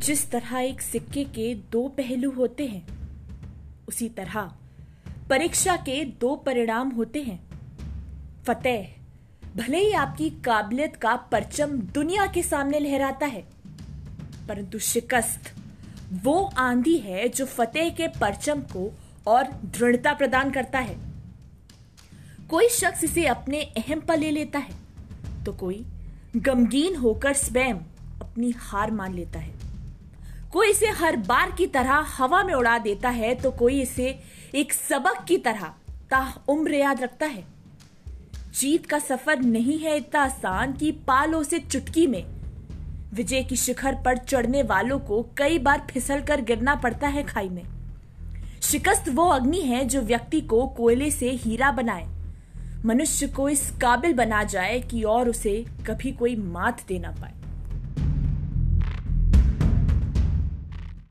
जिस तरह एक सिक्के के दो पहलू होते हैं, उसी तरह परीक्षा के दो परिणाम होते हैं। फतेह, भले ही आपकी काबिलियत का परचम दुनिया के सामने लहराता है, परंतु शिकस्त वो आंधी है जो फतेह के परचम को और दृढ़ता प्रदान करता है। कोई शख्स इसे अपने अहम पर ले लेता है तो कोई गमगीन होकर स्वयं अपनी हार मान लेता है। कोई इसे हर बार की तरह हवा में उड़ा देता है तो कोई इसे एक सबक की तरह उम्र याद रखता है। जीत का सफ़र नहीं है इतना आसान कि पालो से चुटकी में। विजय की शिखर पर चढ़ने वालों को कई बार फिसल कर गिरना पड़ता है खाई में। शिकस्त वो अग्नि है जो व्यक्ति को कोयले से हीरा बनाए। मनुष्य को इस काबिल बना जाए कि और उसे कभी कोई मात दे ना पाए।